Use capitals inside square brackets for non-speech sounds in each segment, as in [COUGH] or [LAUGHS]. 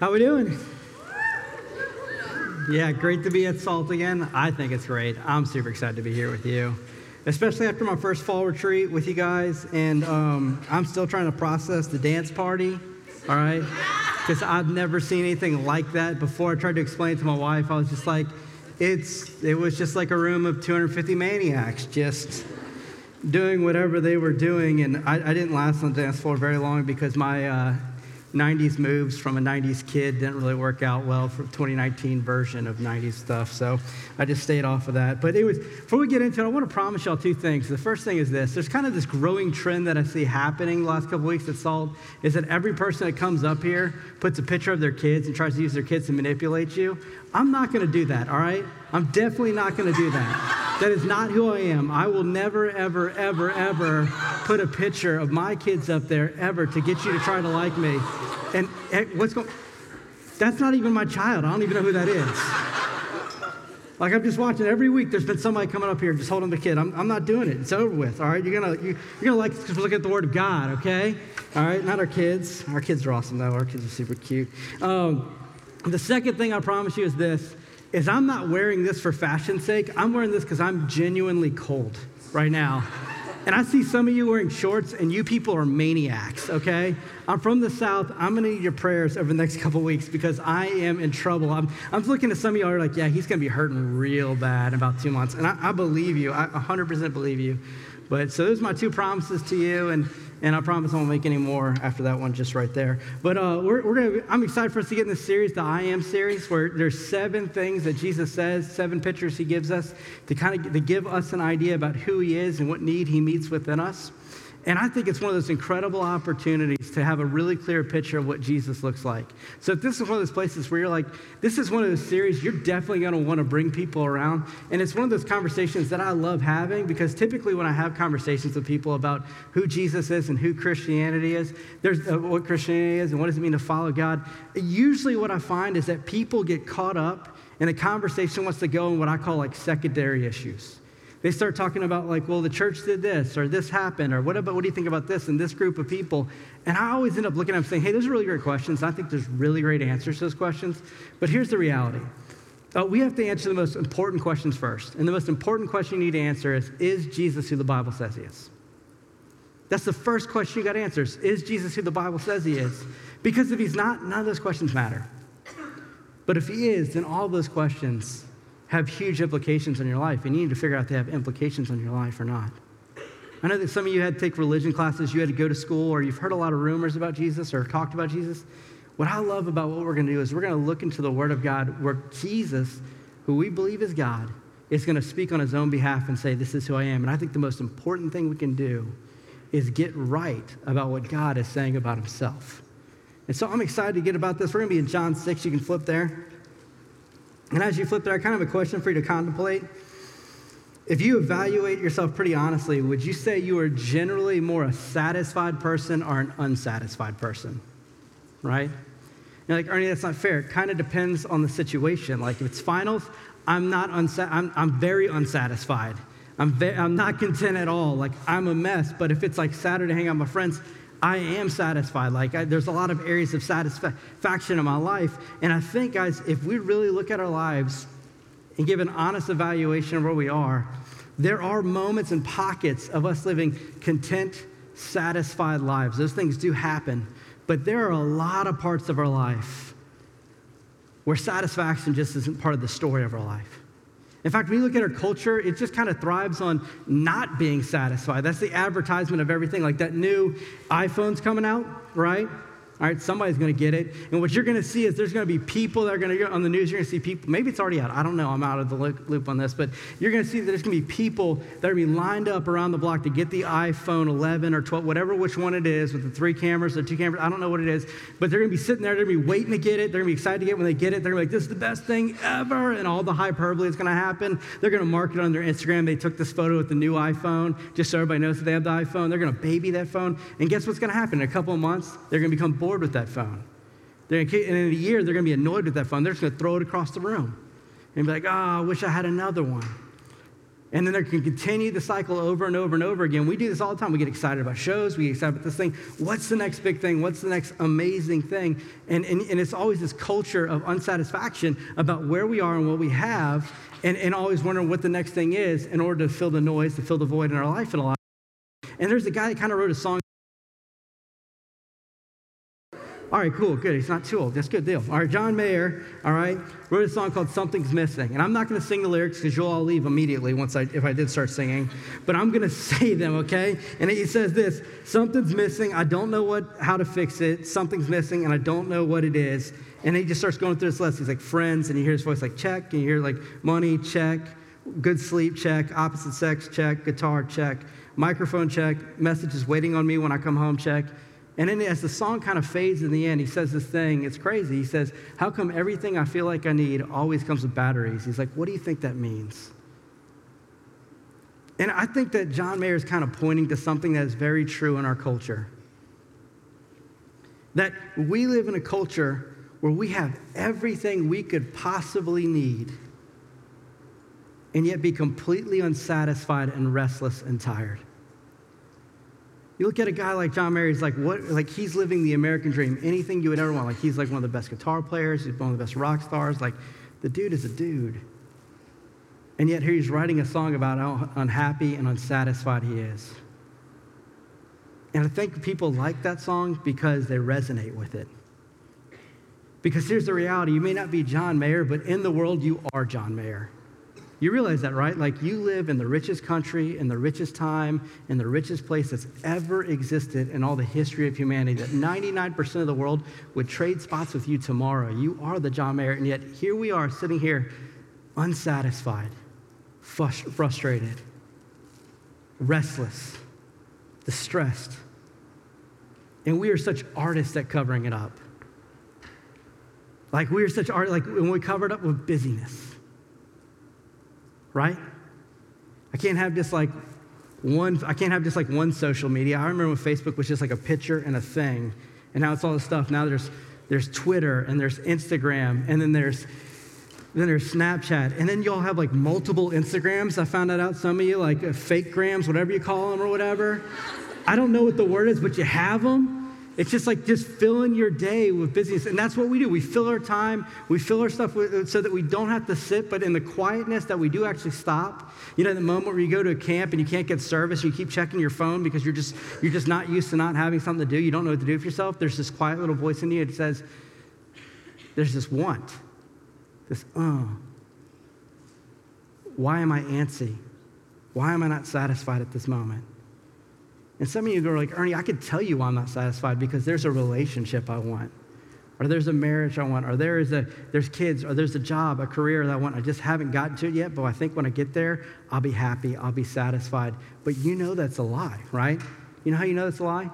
How we doing? Yeah, great to be at Salt again. I think it's great. I'm super excited to be here with you, especially after my first fall retreat with you guys. And um, I'm still trying to process the dance party, all right? Because I've never seen anything like that before. I tried to explain it to my wife. I was just like, it's, it was just like a room of 250 maniacs just doing whatever they were doing. And I, I didn't last on the dance floor very long because my uh, 90s moves from a 90s kid didn't really work out well for 2019 version of 90s stuff. So I just stayed off of that. But anyways, before we get into it, I want to promise y'all two things. The first thing is this. There's kind of this growing trend that I see happening the last couple weeks at SALT is that every person that comes up here puts a picture of their kids and tries to use their kids to manipulate you. I'm not going to do that, all right? I'm definitely not going to do that. That is not who I am. I will never, ever, ever, ever put a picture of my kids up there ever to get you to try to like me. And what's going That's not even my child. I don't even know who that is. Like I'm just watching every week. There's been somebody coming up here just holding the kid. I'm, I'm not doing it. It's over with. All right, you're gonna you, are gonna like because we're looking at the Word of God. Okay, all right. Not our kids. Our kids are awesome though. Our kids are super cute. Um, the second thing I promise you is this is I'm not wearing this for fashion's sake. I'm wearing this because I'm genuinely cold right now. And I see some of you wearing shorts, and you people are maniacs, okay? I'm from the South. I'm gonna need your prayers over the next couple weeks because I am in trouble. I'm, I'm looking at some of you are like, yeah, he's gonna be hurting real bad in about two months. And I, I believe you, I 100% believe you. But so those are my two promises to you. And and I promise I won't make any more after that one, just right there. But uh, we're, we're gonna, I'm excited for us to get in this series, the I Am series, where there's seven things that Jesus says, seven pictures he gives us to kind of to give us an idea about who he is and what need he meets within us. And I think it's one of those incredible opportunities to have a really clear picture of what Jesus looks like. So if this is one of those places where you're like, this is one of those series, you're definitely going to want to bring people around. And it's one of those conversations that I love having because typically when I have conversations with people about who Jesus is and who Christianity is, there's uh, what Christianity is and what does it mean to follow God, usually what I find is that people get caught up and the conversation wants to go in what I call like secondary issues. They start talking about, like, well, the church did this, or this happened, or what about, what do you think about this and this group of people? And I always end up looking at them saying, hey, those are really great questions. I think there's really great answers to those questions. But here's the reality uh, we have to answer the most important questions first. And the most important question you need to answer is, is Jesus who the Bible says he is? That's the first question you got to answer is, is Jesus who the Bible says he is? Because if he's not, none of those questions matter. But if he is, then all those questions have huge implications on your life, and you need to figure out if they have implications on your life or not. I know that some of you had to take religion classes, you had to go to school, or you've heard a lot of rumors about Jesus or talked about Jesus. What I love about what we're going to do is we're going to look into the Word of God where Jesus, who we believe is God, is going to speak on his own behalf and say, This is who I am. And I think the most important thing we can do is get right about what God is saying about himself. And so I'm excited to get about this. We're going to be in John 6. You can flip there. And as you flip there, I kind of have a question for you to contemplate. If you evaluate yourself pretty honestly, would you say you are generally more a satisfied person or an unsatisfied person? Right? You're like, Ernie, that's not fair. It kind of depends on the situation. Like, if it's finals, I'm not unsa- I'm, I'm very unsatisfied. I'm, ve- I'm not content at all. Like, I'm a mess. But if it's like Saturday hang out with my friends, I am satisfied. Like, I, there's a lot of areas of satisfaction in my life. And I think, guys, if we really look at our lives and give an honest evaluation of where we are, there are moments and pockets of us living content, satisfied lives. Those things do happen. But there are a lot of parts of our life where satisfaction just isn't part of the story of our life. In fact, when you look at our culture, it just kind of thrives on not being satisfied. That's the advertisement of everything. Like that new iPhone's coming out, right? All right, somebody's going to get it. And what you're going to see is there's going to be people that are going to, on the news, you're going to see people, maybe it's already out. I don't know. I'm out of the loop on this. But you're going to see that there's going to be people that are going to be lined up around the block to get the iPhone 11 or 12, whatever which one it is, with the three cameras or two cameras. I don't know what it is. But they're going to be sitting there. They're going to be waiting to get it. They're going to be excited to get it. When they get it, they're going to be like, this is the best thing ever. And all the hyperbole is going to happen. They're going to mark it on their Instagram. They took this photo with the new iPhone just so everybody knows that they have the iPhone. They're going to baby that phone. And guess what's going to happen? In a couple of months, they're going to become bored with that phone. They're and in a year, they're going to be annoyed with that phone. They're just going to throw it across the room and be like, oh, I wish I had another one. And then they can continue the cycle over and over and over again. We do this all the time. We get excited about shows. We get excited about this thing. What's the next big thing? What's the next amazing thing? And, and, and it's always this culture of unsatisfaction about where we are and what we have, and, and always wondering what the next thing is in order to fill the noise, to fill the void in our life and a lot. And there's a guy that kind of wrote a song all right, cool, good. He's not too old. That's a good deal. All right, John Mayer, all right, wrote a song called Something's Missing. And I'm not going to sing the lyrics because you'll all leave immediately once I, if I did start singing. But I'm going [LAUGHS] to say them, okay? And he says this Something's missing. I don't know what, how to fix it. Something's missing, and I don't know what it is. And he just starts going through this list. He's like, friends, and you hear his voice like, check. And you hear like, money, check. Good sleep, check. Opposite sex, check. Guitar, check. Microphone, check. Messages waiting on me when I come home, check. And then as the song kind of fades in the end, he says this thing, it's crazy. He says, How come everything I feel like I need always comes with batteries? He's like, What do you think that means? And I think that John Mayer is kind of pointing to something that is very true in our culture. That we live in a culture where we have everything we could possibly need, and yet be completely unsatisfied and restless and tired. You look at a guy like John Mayer, he's like, what, like he's living the American dream, anything you would ever want. Like he's like one of the best guitar players, he's one of the best rock stars. Like the dude is a dude. And yet here he's writing a song about how unhappy and unsatisfied he is. And I think people like that song because they resonate with it. Because here's the reality you may not be John Mayer, but in the world, you are John Mayer. You realize that, right? Like you live in the richest country, in the richest time, in the richest place that's ever existed in all the history of humanity. That 99% of the world would trade spots with you tomorrow. You are the John Mayer, and yet here we are sitting here unsatisfied, frustrated, restless, distressed. And we are such artists at covering it up. Like we are such art, like when we cover it up with busyness right? I can't have just like one, I can't have just like one social media. I remember when Facebook was just like a picture and a thing, and now it's all this stuff. Now there's there's Twitter and there's Instagram, and then there's then there's Snapchat, and then y'all have like multiple Instagrams. I found that out. Some of you like uh, fake grams, whatever you call them or whatever. I don't know what the word is, but you have them. It's just like just filling your day with busyness. And that's what we do. We fill our time, we fill our stuff with, so that we don't have to sit, but in the quietness that we do actually stop. You know, the moment where you go to a camp and you can't get service, you keep checking your phone because you're just, you're just not used to not having something to do. You don't know what to do for yourself. There's this quiet little voice in you that says, there's this want, this, oh, why am I antsy? Why am I not satisfied at this moment? And some of you go like, Ernie, I could tell you why I'm not satisfied because there's a relationship I want, or there's a marriage I want, or there is a there's kids, or there's a job, a career that I want. I just haven't gotten to it yet, but I think when I get there, I'll be happy, I'll be satisfied. But you know that's a lie, right? You know how you know that's a lie?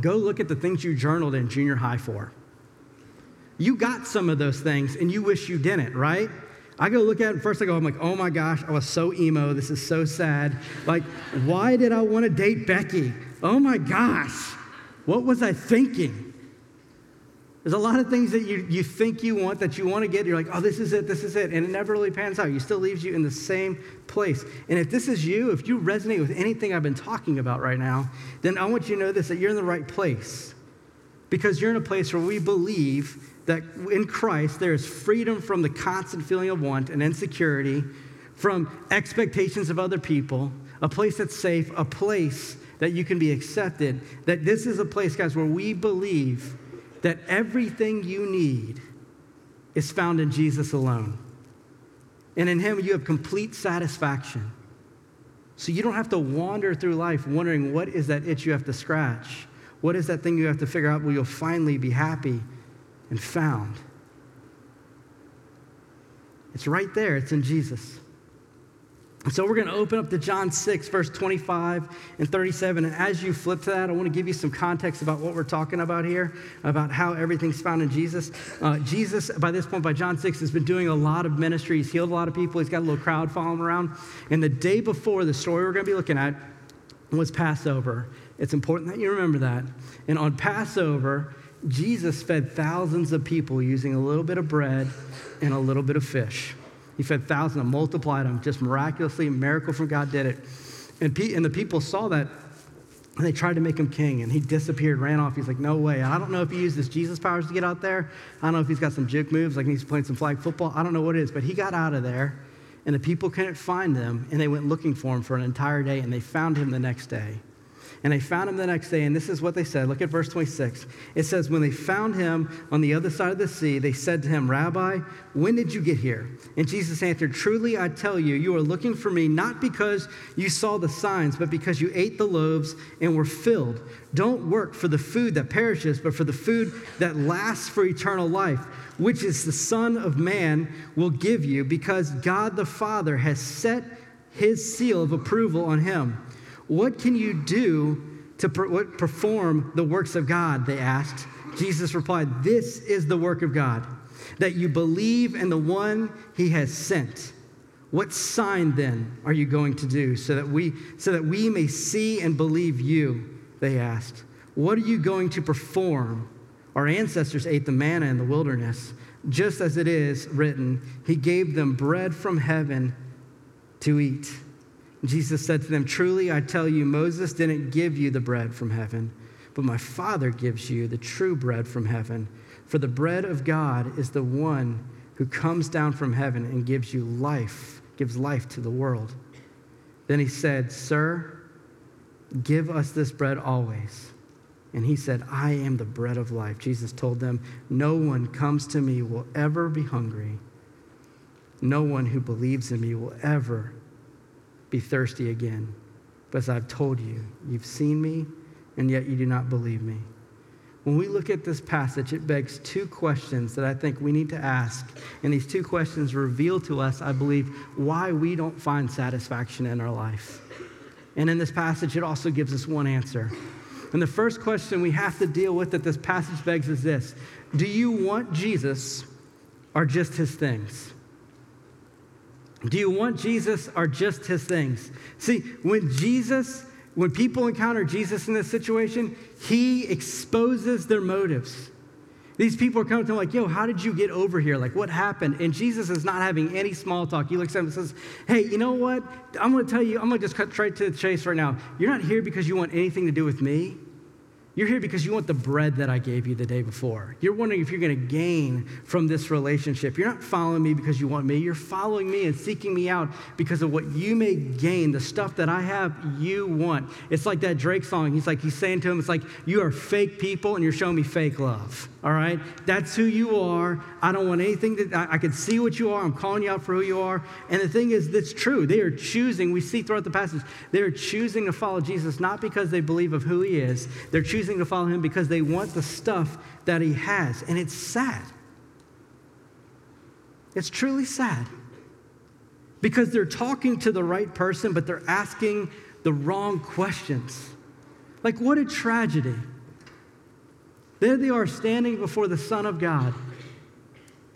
Go look at the things you journaled in junior high for. You got some of those things and you wish you didn't, right? I go look at it, first I go, I'm like, oh my gosh, I was so emo. This is so sad. Like, why did I want to date Becky? Oh my gosh, what was I thinking? There's a lot of things that you, you think you want, that you want to get. You're like, oh, this is it, this is it. And it never really pans out. You still leaves you in the same place. And if this is you, if you resonate with anything I've been talking about right now, then I want you to know this that you're in the right place. Because you're in a place where we believe that in Christ there is freedom from the constant feeling of want and insecurity, from expectations of other people, a place that's safe, a place that you can be accepted. That this is a place, guys, where we believe that everything you need is found in Jesus alone. And in Him, you have complete satisfaction. So you don't have to wander through life wondering what is that itch you have to scratch? What is that thing you have to figure out where you'll finally be happy? And found. It's right there, it's in Jesus. So we're going to open up to John 6, verse 25 and 37. And as you flip to that, I want to give you some context about what we're talking about here, about how everything's found in Jesus. Uh, Jesus, by this point, by John 6, has been doing a lot of ministry. He's healed a lot of people. He's got a little crowd following around. And the day before the story we're going to be looking at was Passover. It's important that you remember that. And on Passover, Jesus fed thousands of people using a little bit of bread and a little bit of fish. He fed thousands and multiplied them just miraculously. A miracle from God did it. And, pe- and the people saw that and they tried to make him king, and he disappeared, ran off. He's like, no way. I don't know if he used his Jesus powers to get out there. I don't know if he's got some juke moves, like he's playing some flag football. I don't know what it is, but he got out of there, and the people couldn't find him, and they went looking for him for an entire day, and they found him the next day. And they found him the next day, and this is what they said. Look at verse 26. It says, When they found him on the other side of the sea, they said to him, Rabbi, when did you get here? And Jesus answered, Truly I tell you, you are looking for me not because you saw the signs, but because you ate the loaves and were filled. Don't work for the food that perishes, but for the food that lasts for eternal life, which is the Son of Man will give you, because God the Father has set his seal of approval on him. What can you do to per- perform the works of God? They asked. Jesus replied, This is the work of God, that you believe in the one he has sent. What sign then are you going to do so that we so that we may see and believe you? They asked. What are you going to perform? Our ancestors ate the manna in the wilderness, just as it is written, he gave them bread from heaven to eat. Jesus said to them, Truly I tell you, Moses didn't give you the bread from heaven, but my Father gives you the true bread from heaven. For the bread of God is the one who comes down from heaven and gives you life, gives life to the world. Then he said, Sir, give us this bread always. And he said, I am the bread of life. Jesus told them, No one comes to me will ever be hungry. No one who believes in me will ever be thirsty again. But as I've told you, you've seen me, and yet you do not believe me. When we look at this passage, it begs two questions that I think we need to ask. And these two questions reveal to us, I believe, why we don't find satisfaction in our life. And in this passage, it also gives us one answer. And the first question we have to deal with that this passage begs is this Do you want Jesus or just his things? Do you want Jesus or just his things? See, when Jesus, when people encounter Jesus in this situation, he exposes their motives. These people are coming to him like, yo, how did you get over here? Like, what happened? And Jesus is not having any small talk. He looks at him and says, hey, you know what? I'm going to tell you, I'm going to just cut straight to the chase right now. You're not here because you want anything to do with me. You're here because you want the bread that I gave you the day before. You're wondering if you're going to gain from this relationship. You're not following me because you want me. You're following me and seeking me out because of what you may gain, the stuff that I have, you want. It's like that Drake song. He's like, he's saying to him, it's like, you are fake people and you're showing me fake love. All right? That's who you are. I don't want anything that I, I can see what you are. I'm calling you out for who you are. And the thing is, that's true. They are choosing, we see throughout the passage, they are choosing to follow Jesus not because they believe of who he is. They're choosing to follow him because they want the stuff that he has. And it's sad. It's truly sad. Because they're talking to the right person, but they're asking the wrong questions. Like, what a tragedy. There they are standing before the Son of God,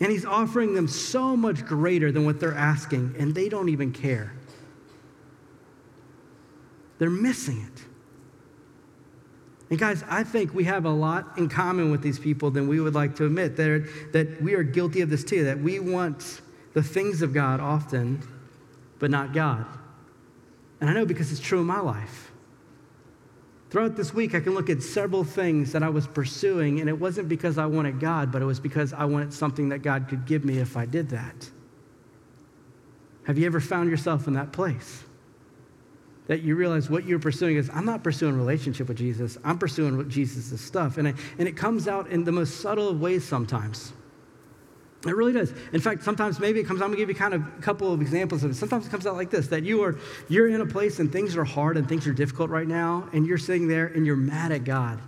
and He's offering them so much greater than what they're asking, and they don't even care. They're missing it. And guys, I think we have a lot in common with these people than we would like to admit. That, that we are guilty of this too, that we want the things of God often, but not God. And I know because it's true in my life. Throughout this week, I can look at several things that I was pursuing, and it wasn't because I wanted God, but it was because I wanted something that God could give me if I did that. Have you ever found yourself in that place? that you realize what you're pursuing is I'm not pursuing relationship with Jesus. I'm pursuing Jesus' stuff. And it, and it comes out in the most subtle ways sometimes. It really does. In fact, sometimes maybe it comes, I'm gonna give you kind of a couple of examples of it. Sometimes it comes out like this, that you are, you're in a place and things are hard and things are difficult right now, and you're sitting there and you're mad at God.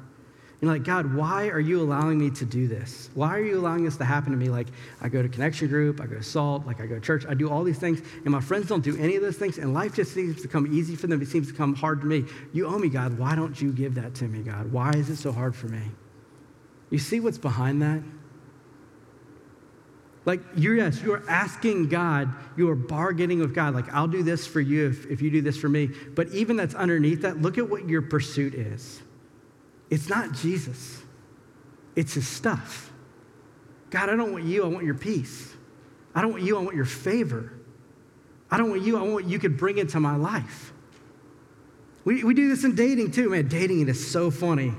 You're like, God, why are you allowing me to do this? Why are you allowing this to happen to me? Like, I go to Connection Group, I go to SALT, like I go to church, I do all these things, and my friends don't do any of those things, and life just seems to come easy for them. It seems to come hard to me. You owe me, God. Why don't you give that to me, God? Why is it so hard for me? You see what's behind that? Like, you're, yes, you're asking God, you are bargaining with God. Like, I'll do this for you if, if you do this for me. But even that's underneath that, look at what your pursuit is. It's not Jesus, it's his stuff. God, I don't want you, I want your peace. I don't want you, I want your favor. I don't want you, I want what you could bring into my life. We, we do this in dating too, man. Dating it is so funny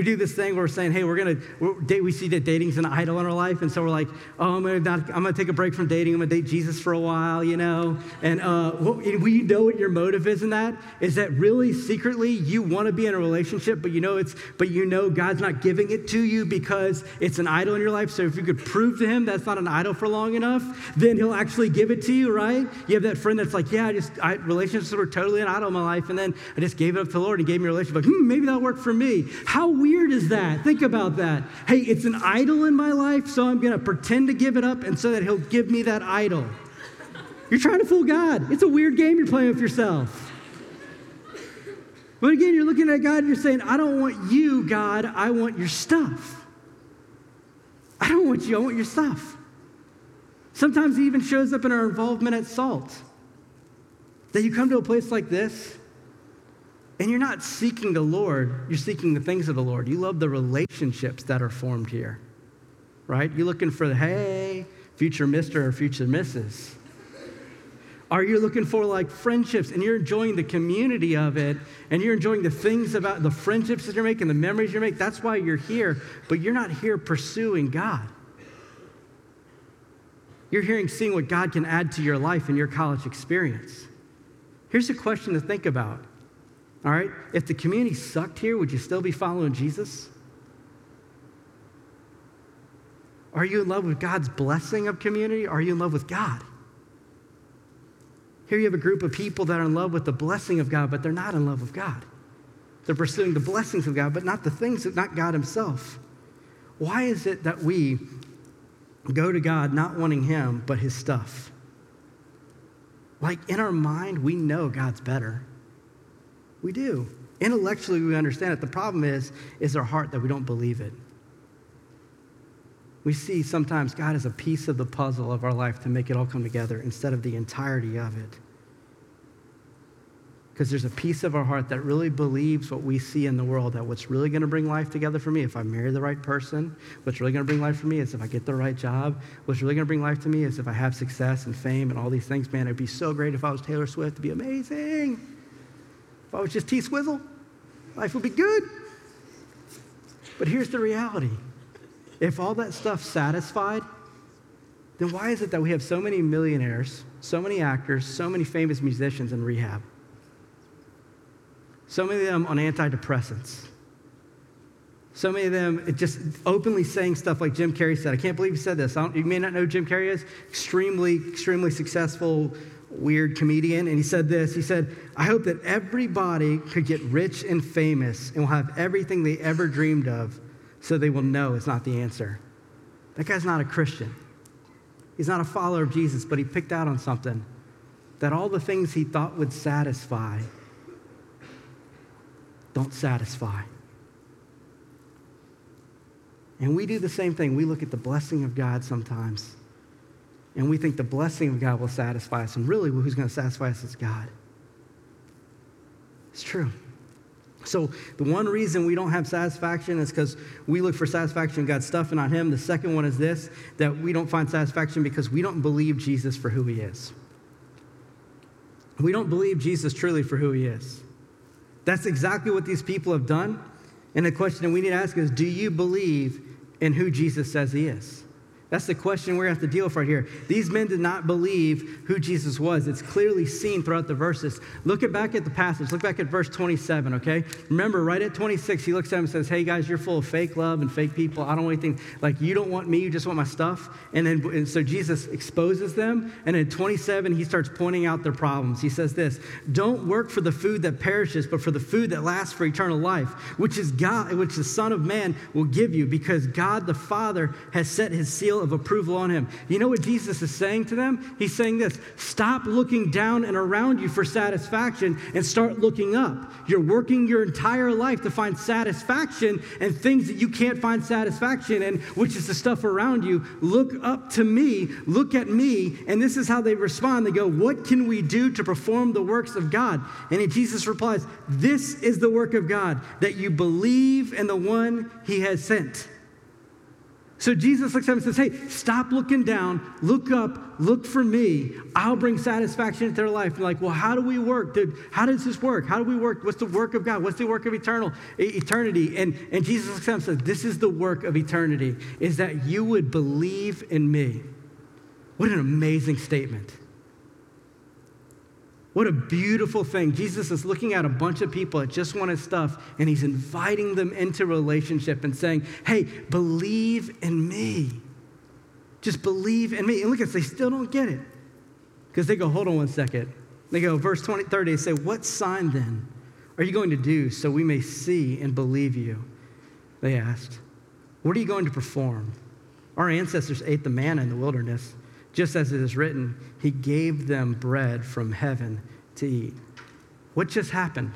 we do this thing where we're saying, hey, we're gonna we're, date. We see that dating's an idol in our life, and so we're like, oh, I'm I'm gonna take a break from dating. I'm gonna date Jesus for a while, you know. And uh, we know what your motive is in that is that really secretly you want to be in a relationship, but you know it's but you know God's not giving it to you because it's an idol in your life. So if you could prove to Him that's not an idol for long enough, then He'll actually give it to you, right? You have that friend that's like, yeah, I just I, relationships were totally an idol in my life, and then I just gave it up to the Lord and gave me a relationship. Like, hmm, maybe that'll work for me. How weird is that? Think about that. Hey, it's an idol in my life, so I'm going to pretend to give it up and so that he'll give me that idol. You're trying to fool God. It's a weird game you're playing with yourself. But again, you're looking at God and you're saying, I don't want you, God, I want your stuff. I don't want you, I want your stuff. Sometimes it even shows up in our involvement at SALT. That you come to a place like this and you're not seeking the Lord, you're seeking the things of the Lord. You love the relationships that are formed here, right? You're looking for the, hey, future Mr. or future Mrs. Are you looking for like friendships and you're enjoying the community of it and you're enjoying the things about the friendships that you're making, the memories you make? That's why you're here, but you're not here pursuing God. You're hearing, seeing what God can add to your life and your college experience. Here's a question to think about all right? If the community sucked here, would you still be following Jesus? Are you in love with God's blessing of community? Are you in love with God? Here you have a group of people that are in love with the blessing of God, but they're not in love with God. They're pursuing the blessings of God, but not the things, of not God Himself. Why is it that we go to God not wanting Him, but His stuff? Like in our mind, we know God's better. We do. Intellectually, we understand it. The problem is, is our heart that we don't believe it. We see sometimes God is a piece of the puzzle of our life to make it all come together instead of the entirety of it. Because there's a piece of our heart that really believes what we see in the world that what's really going to bring life together for me if I marry the right person, what's really going to bring life for me is if I get the right job, what's really going to bring life to me is if I have success and fame and all these things. Man, it'd be so great if I was Taylor Swift, it'd be amazing. If I was just T Swizzle, life would be good. But here's the reality if all that stuff satisfied, then why is it that we have so many millionaires, so many actors, so many famous musicians in rehab? So many of them on antidepressants. So many of them just openly saying stuff like Jim Carrey said. I can't believe he said this. you may not know Jim Carrey is. Extremely, extremely successful weird comedian, and he said this. He said, I hope that everybody could get rich and famous and will have everything they ever dreamed of so they will know it's not the answer. That guy's not a Christian. He's not a follower of Jesus, but he picked out on something that all the things he thought would satisfy don't satisfy. And we do the same thing. We look at the blessing of God sometimes and we think the blessing of God will satisfy us. And really, who's going to satisfy us is God. It's true. So, the one reason we don't have satisfaction is because we look for satisfaction in God's stuff and not Him. The second one is this that we don't find satisfaction because we don't believe Jesus for who He is. We don't believe Jesus truly for who He is. That's exactly what these people have done. And the question that we need to ask is do you believe in who Jesus says He is? That's the question we're going to have to deal with right here. These men did not believe who Jesus was. It's clearly seen throughout the verses. Look at back at the passage. Look back at verse 27, okay? Remember, right at 26, he looks at him and says, Hey, guys, you're full of fake love and fake people. I don't want anything. Like, you don't want me, you just want my stuff. And then, and so Jesus exposes them. And in 27, he starts pointing out their problems. He says this Don't work for the food that perishes, but for the food that lasts for eternal life, which is God, which the Son of Man will give you, because God the Father has set his seal of approval on him. You know what Jesus is saying to them? He's saying this stop looking down and around you for satisfaction and start looking up. You're working your entire life to find satisfaction and things that you can't find satisfaction in, which is the stuff around you. Look up to me, look at me, and this is how they respond. They go, What can we do to perform the works of God? And Jesus replies, This is the work of God, that you believe in the one he has sent. So Jesus looks at him and says, Hey, stop looking down, look up, look for me. I'll bring satisfaction into their life. And like, well, how do we work? Dude, how does this work? How do we work? What's the work of God? What's the work of eternal eternity? And, and Jesus looks at him and says, This is the work of eternity, is that you would believe in me. What an amazing statement. What a beautiful thing. Jesus is looking at a bunch of people that just want his stuff, and he's inviting them into relationship and saying, Hey, believe in me. Just believe in me. And look at this, they still don't get it. Because they go, Hold on one second. They go, verse 20, 30, they say, What sign then are you going to do so we may see and believe you? They asked, What are you going to perform? Our ancestors ate the manna in the wilderness just as it is written, He gave them bread from heaven to eat. What just happened?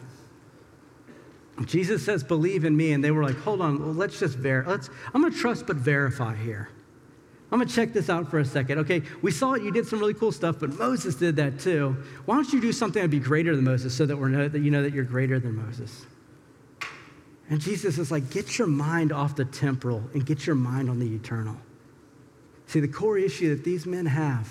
Jesus says, Believe in me. And they were like, Hold on, let's just verify. Let's, I'm going to trust but verify here. I'm going to check this out for a second. Okay, we saw it. You did some really cool stuff, but Moses did that too. Why don't you do something that'd be greater than Moses so that, we're know, that you know that you're greater than Moses? And Jesus is like, Get your mind off the temporal and get your mind on the eternal. See, the core issue that these men have,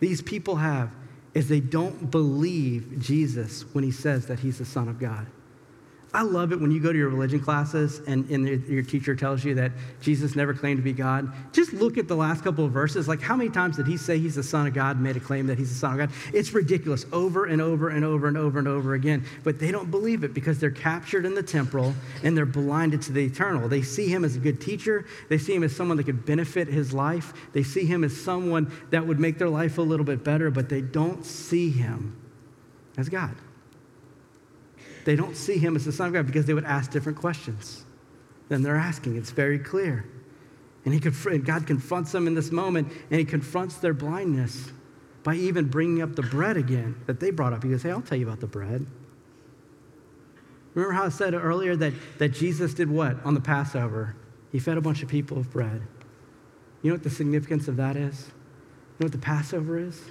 these people have, is they don't believe Jesus when he says that he's the Son of God. I love it when you go to your religion classes and, and your teacher tells you that Jesus never claimed to be God. Just look at the last couple of verses. Like, how many times did he say he's the Son of God and made a claim that he's the Son of God? It's ridiculous over and over and over and over and over again. But they don't believe it because they're captured in the temporal and they're blinded to the eternal. They see him as a good teacher, they see him as someone that could benefit his life, they see him as someone that would make their life a little bit better, but they don't see him as God they don't see him as the Son of God because they would ask different questions than they're asking. It's very clear. And, he conf- God confronts them in this moment, and he confronts their blindness by even bringing up the bread again that they brought up. He goes, Hey, I'll tell you about the bread. Remember how I said earlier that, that Jesus did what on the Passover? He fed a bunch of people with bread. You know what the significance of that is? You know what the Passover is?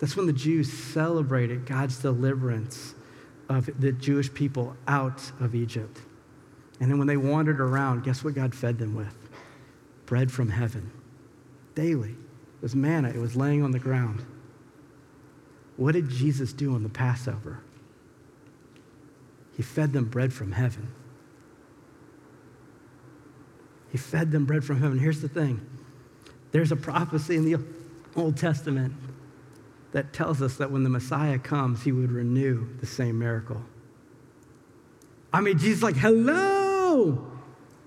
That's when the Jews celebrated God's deliverance of the Jewish people out of Egypt. And then when they wandered around, guess what God fed them with? Bread from heaven. Daily. It was manna, it was laying on the ground. What did Jesus do on the Passover? He fed them bread from heaven. He fed them bread from heaven. Here's the thing there's a prophecy in the Old Testament that tells us that when the Messiah comes, he would renew the same miracle. I mean, Jesus like, hello.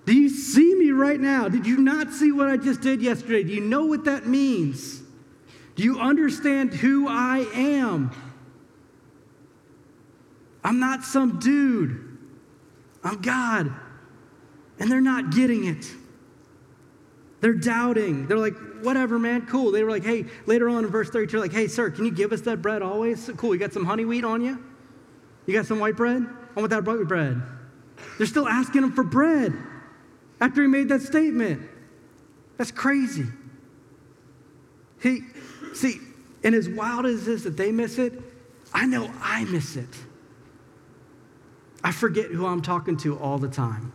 Do you see me right now? Did you not see what I just did yesterday? Do you know what that means? Do you understand who I am? I'm not some dude. I'm God. And they're not getting it. They're doubting. They're like, whatever, man, cool. They were like, hey, later on in verse 32, like, hey, sir, can you give us that bread always? Cool, you got some honey wheat on you? You got some white bread? I want that white bread. They're still asking him for bread after he made that statement. That's crazy. He, see, and as wild as this that they miss it, I know I miss it. I forget who I'm talking to all the time.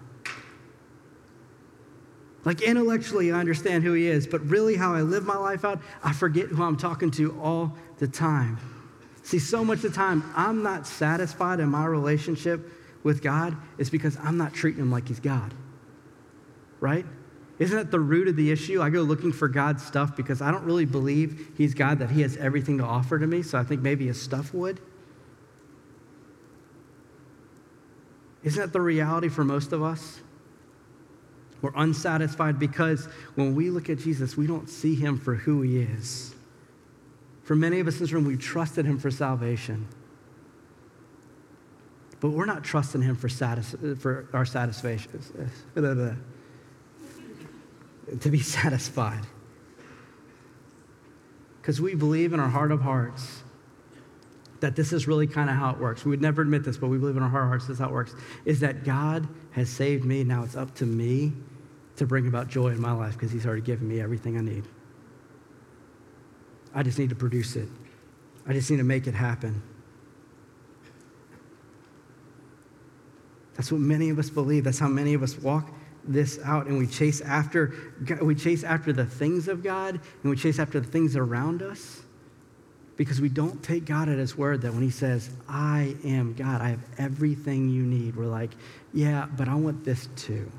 Like intellectually, I understand who he is, but really how I live my life out, I forget who I'm talking to all the time. See, so much of the time, I'm not satisfied in my relationship with God is because I'm not treating him like he's God. Right? Isn't that the root of the issue? I go looking for God's stuff because I don't really believe he's God, that he has everything to offer to me, so I think maybe his stuff would. Isn't that the reality for most of us? We're unsatisfied because when we look at Jesus, we don't see him for who he is. For many of us in this room, we trusted him for salvation. But we're not trusting him for, satis- for our satisfaction, [LAUGHS] to be satisfied. Because we believe in our heart of hearts that this is really kind of how it works. We would never admit this, but we believe in our heart of hearts this is how it works. Is that God has saved me, now it's up to me to bring about joy in my life because He's already given me everything I need. I just need to produce it, I just need to make it happen. That's what many of us believe. That's how many of us walk this out and we chase after we chase after the things of God and we chase after the things around us because we don't take God at his word that when he says, I am God, I have everything you need, we're like, yeah, but I want this too.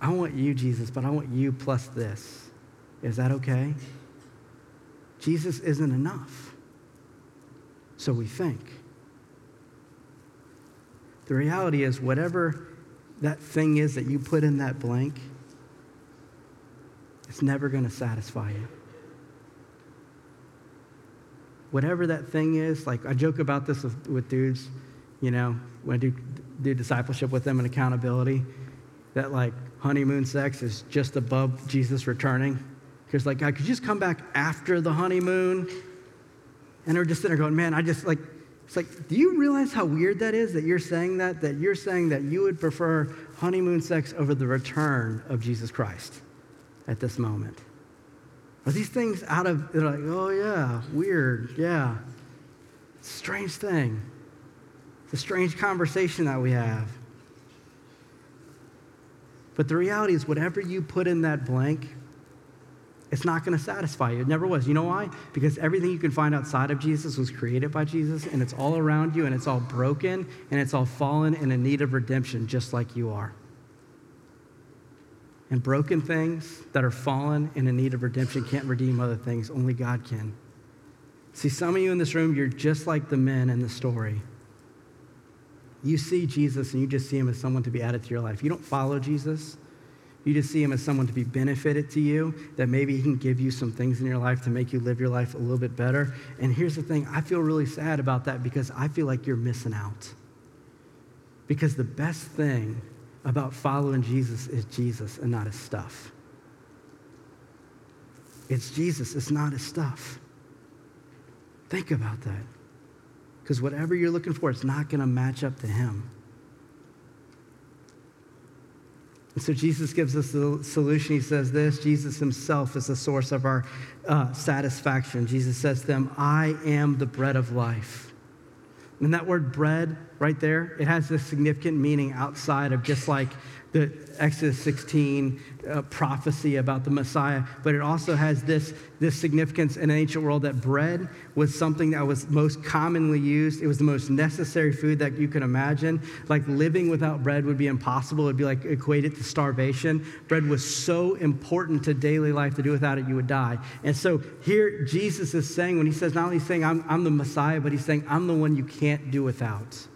I want you, Jesus, but I want you plus this. Is that okay? Jesus isn't enough. So we think. The reality is, whatever that thing is that you put in that blank, it's never going to satisfy you. Whatever that thing is, like I joke about this with, with dudes, you know, when I do, do discipleship with them and accountability, that like honeymoon sex is just above Jesus returning. Because like, God, could you just come back after the honeymoon? And they're just sitting there going, man, I just like, it's like, do you realize how weird that is that you're saying that? That you're saying that you would prefer honeymoon sex over the return of Jesus Christ at this moment? Are these things out of, they're like, oh yeah, weird, yeah. Strange thing. It's a strange conversation that we have. But the reality is, whatever you put in that blank, it's not going to satisfy you. It never was. You know why? Because everything you can find outside of Jesus was created by Jesus, and it's all around you, and it's all broken, and it's all fallen and in need of redemption, just like you are. And broken things that are fallen and in need of redemption can't redeem other things. Only God can. See, some of you in this room, you're just like the men in the story. You see Jesus and you just see him as someone to be added to your life. You don't follow Jesus. You just see him as someone to be benefited to you, that maybe he can give you some things in your life to make you live your life a little bit better. And here's the thing I feel really sad about that because I feel like you're missing out. Because the best thing about following Jesus is Jesus and not his stuff. It's Jesus, it's not his stuff. Think about that. Because whatever you're looking for, it's not going to match up to him. And so Jesus gives us the solution. He says this Jesus himself is the source of our uh, satisfaction. Jesus says to them, I am the bread of life. And that word bread right there, it has this significant meaning outside of just like the Exodus 16 uh, prophecy about the Messiah, but it also has this, this significance in the ancient world that bread was something that was most commonly used. It was the most necessary food that you can imagine. Like living without bread would be impossible. It would be like equated to starvation. Bread was so important to daily life to do without it, you would die. And so here Jesus is saying, when he says, not only saying, I'm, I'm the Messiah, but he's saying, I'm the one you can't do without.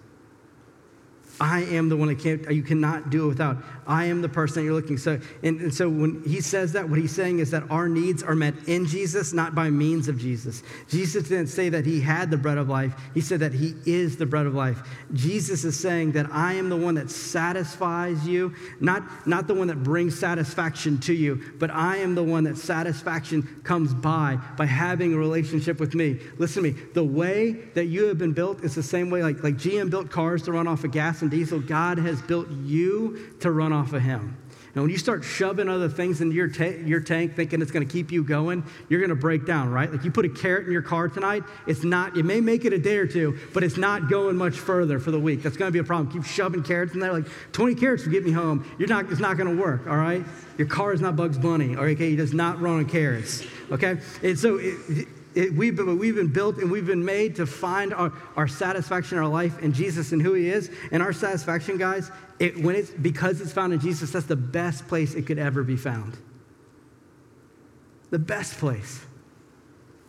I am the one that can't, you cannot do it without. I am the person that you're looking. So, and, and, so when he says that, what he's saying is that our needs are met in Jesus, not by means of Jesus. Jesus didn't say that he had the bread of life. He said that he is the bread of life. Jesus is saying that I am the one that satisfies you, not, not the one that brings satisfaction to you, but I am the one that satisfaction comes by, by having a relationship with me. Listen to me. The way that you have been built is the same way like, like GM built cars to run off of gas and diesel. God has built you to run off of Him. And when you start shoving other things into your, ta- your tank thinking it's going to keep you going, you're going to break down, right? Like you put a carrot in your car tonight, it's not, it may make it a day or two, but it's not going much further for the week. That's going to be a problem. Keep shoving carrots in there, like 20 carrots to get me home. You're not, it's not going to work, all right? Your car is not Bugs Bunny, okay? It does not run on carrots, okay? And so, it, it, we've, been, we've been built and we've been made to find our, our satisfaction in our life in Jesus and who He is. And our satisfaction, guys, it, when it's because it's found in Jesus, that's the best place it could ever be found. The best place.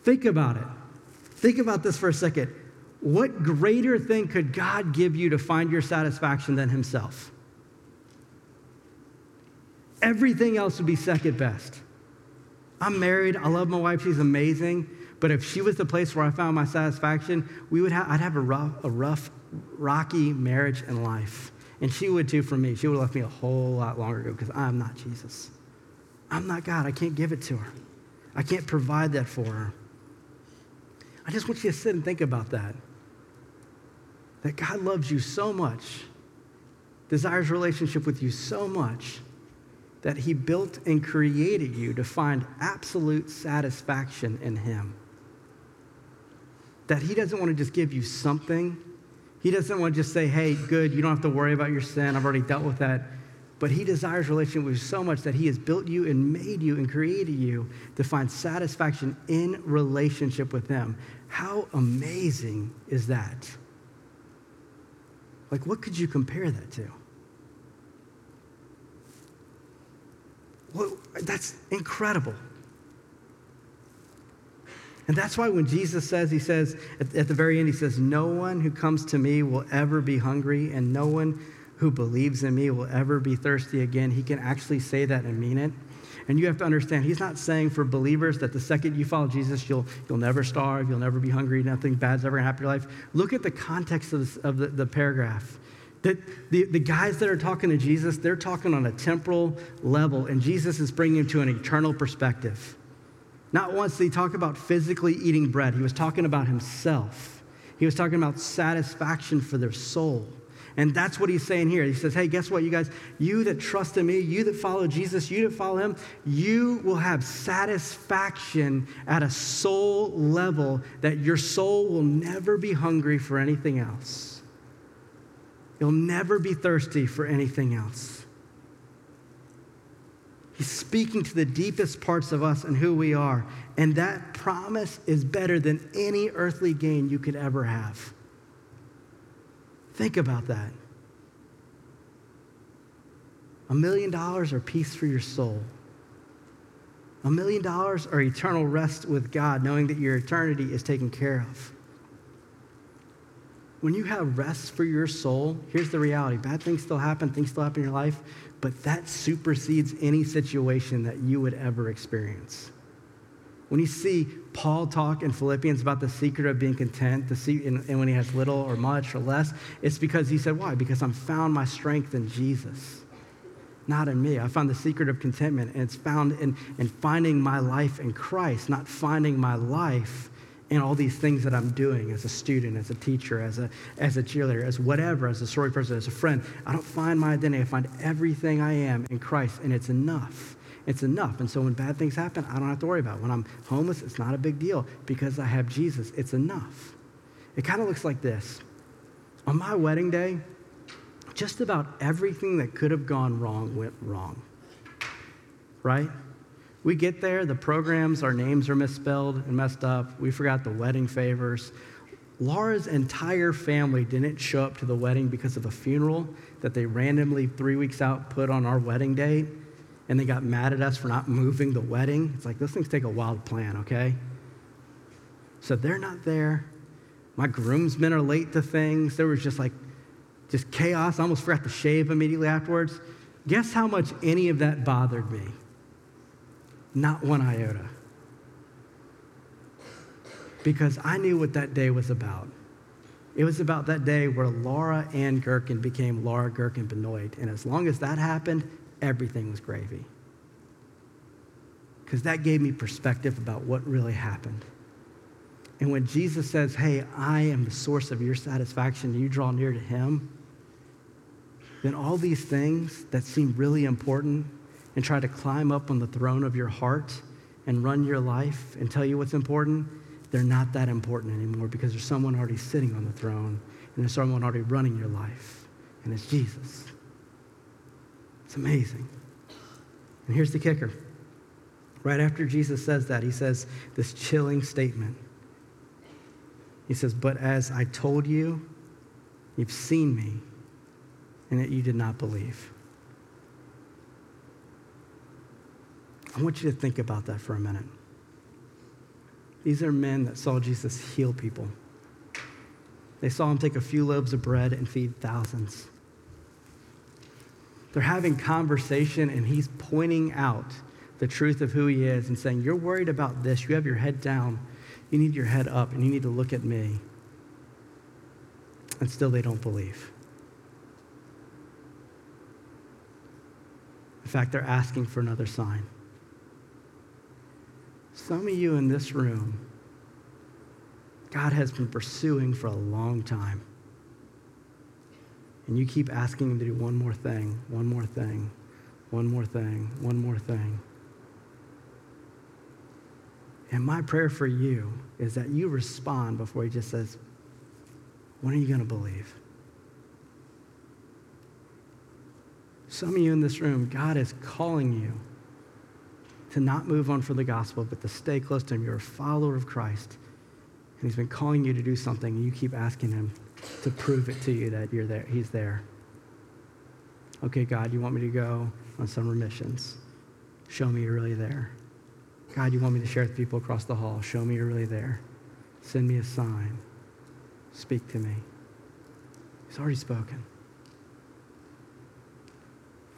Think about it. Think about this for a second. What greater thing could God give you to find your satisfaction than Himself? Everything else would be second best. I'm married. I love my wife. She's amazing. But if she was the place where I found my satisfaction, we would have, I'd have a rough, a rough, rocky marriage and life. And she would too for me. She would have left me a whole lot longer ago because I'm not Jesus. I'm not God. I can't give it to her. I can't provide that for her. I just want you to sit and think about that. That God loves you so much, desires relationship with you so much, that he built and created you to find absolute satisfaction in him. That he doesn't want to just give you something, He doesn't want to just say, hey, good, you don't have to worry about your sin. I've already dealt with that. But he desires relationship with you so much that he has built you and made you and created you to find satisfaction in relationship with him. How amazing is that? Like, what could you compare that to? Well, that's incredible. And that's why when Jesus says, he says at, at, the very end, he says, No one who comes to me will ever be hungry, and no one who believes in me will ever be thirsty again. He can actually say that and mean it. And you have to understand, he's not saying for believers that the second you follow Jesus, you'll, you'll never starve, you'll never be hungry, nothing bad's ever to happen in your life. Look at the context of, this, of the, the paragraph. That the, the guys that are talking to Jesus, they're talking on a temporal level, and Jesus is bringing them to an eternal perspective. Not once did he talk about physically eating bread, he was talking about himself. He was talking about satisfaction for their soul. And that's what he's saying here. He says, Hey, guess what, you guys? You that trust in me, you that follow Jesus, you that follow him, you will have satisfaction at a soul level that your soul will never be hungry for anything else. You'll never be thirsty for anything else. He's speaking to the deepest parts of us and who we are. And that promise is better than any earthly gain you could ever have. Think about that. A million dollars or peace for your soul. A million dollars or eternal rest with God, knowing that your eternity is taken care of. When you have rest for your soul, here's the reality bad things still happen, things still happen in your life, but that supersedes any situation that you would ever experience. When you see Paul talk in Philippians about the secret of being content, the see, and, and when he has little or much or less, it's because he said, Why? Because I'm found my strength in Jesus, not in me. I found the secret of contentment, and it's found in, in finding my life in Christ, not finding my life in all these things that I'm doing as a student, as a teacher, as a, as a cheerleader, as whatever, as a sorry person, as a friend. I don't find my identity. I find everything I am in Christ, and it's enough. It's enough. And so when bad things happen, I don't have to worry about it. When I'm homeless, it's not a big deal because I have Jesus. It's enough. It kind of looks like this. On my wedding day, just about everything that could have gone wrong went wrong. Right? We get there, the programs, our names are misspelled and messed up. We forgot the wedding favors. Laura's entire family didn't show up to the wedding because of a funeral that they randomly, three weeks out, put on our wedding date. And they got mad at us for not moving the wedding. It's like, those things take a while to plan, okay? So they're not there. My groomsmen are late to things. There was just like, just chaos. I almost forgot to shave immediately afterwards. Guess how much any of that bothered me? Not one iota. Because I knew what that day was about. It was about that day where Laura Ann Gherkin became Laura Gherkin Benoit. And as long as that happened, everything was gravy. Because that gave me perspective about what really happened. And when Jesus says, Hey, I am the source of your satisfaction, you draw near to him, then all these things that seem really important and try to climb up on the throne of your heart and run your life and tell you what's important, they're not that important anymore because there's someone already sitting on the throne and there's someone already running your life, and it's Jesus. It's amazing. And here's the kicker. Right after Jesus says that, he says this chilling statement. He says, But as I told you, you've seen me, and yet you did not believe. I want you to think about that for a minute. These are men that saw Jesus heal people. They saw him take a few loaves of bread and feed thousands. They're having conversation, and he's pointing out the truth of who he is and saying, You're worried about this. You have your head down. You need your head up, and you need to look at me. And still, they don't believe. In fact, they're asking for another sign. Some of you in this room, God has been pursuing for a long time. And you keep asking Him to do one more thing, one more thing, one more thing, one more thing. And my prayer for you is that you respond before He just says, When are you going to believe? Some of you in this room, God is calling you to not move on for the gospel, but to stay close to Him. You're a follower of Christ. And He's been calling you to do something, and you keep asking Him to prove it to you that you're there. He's there. Okay, God, you want me to go on summer missions? Show me you're really there. God, you want me to share with people across the hall? Show me you're really there. Send me a sign. Speak to me. He's already spoken.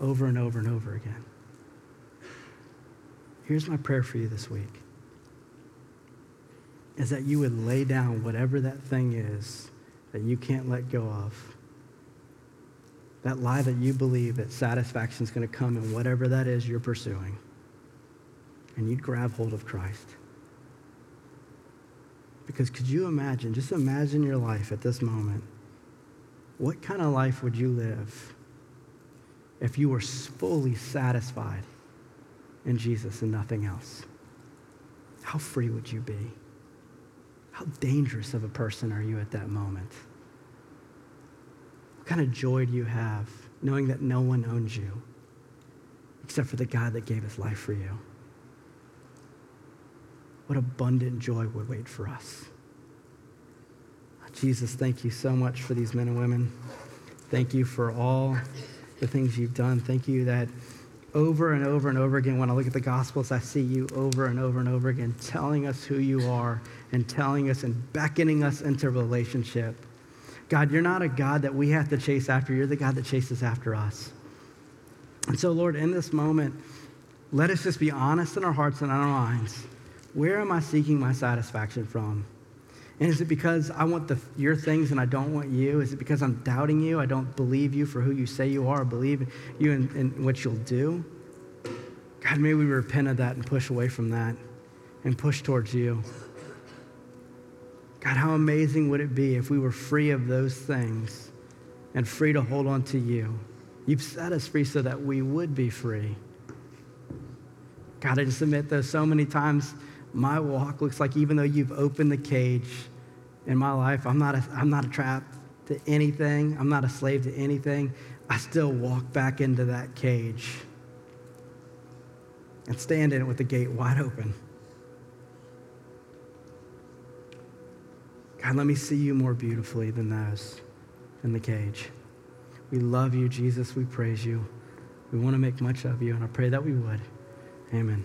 Over and over and over again. Here's my prayer for you this week is that you would lay down whatever that thing is that you can't let go of. That lie that you believe that satisfaction is going to come in whatever that is you're pursuing. And you'd grab hold of Christ. Because could you imagine, just imagine your life at this moment. What kind of life would you live if you were fully satisfied in Jesus and nothing else? How free would you be? How dangerous of a person are you at that moment? What kind of joy do you have knowing that no one owns you except for the God that gave his life for you? what abundant joy would wait for us. Jesus, thank you so much for these men and women. Thank you for all the things you've done. Thank you that over and over and over again, when I look at the Gospels, I see you over and over and over again telling us who you are and telling us and beckoning us into relationship. God, you're not a God that we have to chase after. You're the God that chases after us. And so, Lord, in this moment, let us just be honest in our hearts and in our minds. Where am I seeking my satisfaction from? And is it because I want the, your things and I don't want you? Is it because I'm doubting you? I don't believe you for who you say you are, believe you in, in what you'll do? God, may we repent of that and push away from that and push towards you. God, how amazing would it be if we were free of those things and free to hold on to you? You've set us free so that we would be free. God, I just admit though so many times my walk looks like, even though you've opened the cage in my life, I'm not a, I'm not a trap to anything, I'm not a slave to anything. I still walk back into that cage and stand in it with the gate wide open. God, let me see you more beautifully than those in the cage. We love you, Jesus. We praise you. We want to make much of you, and I pray that we would. Amen.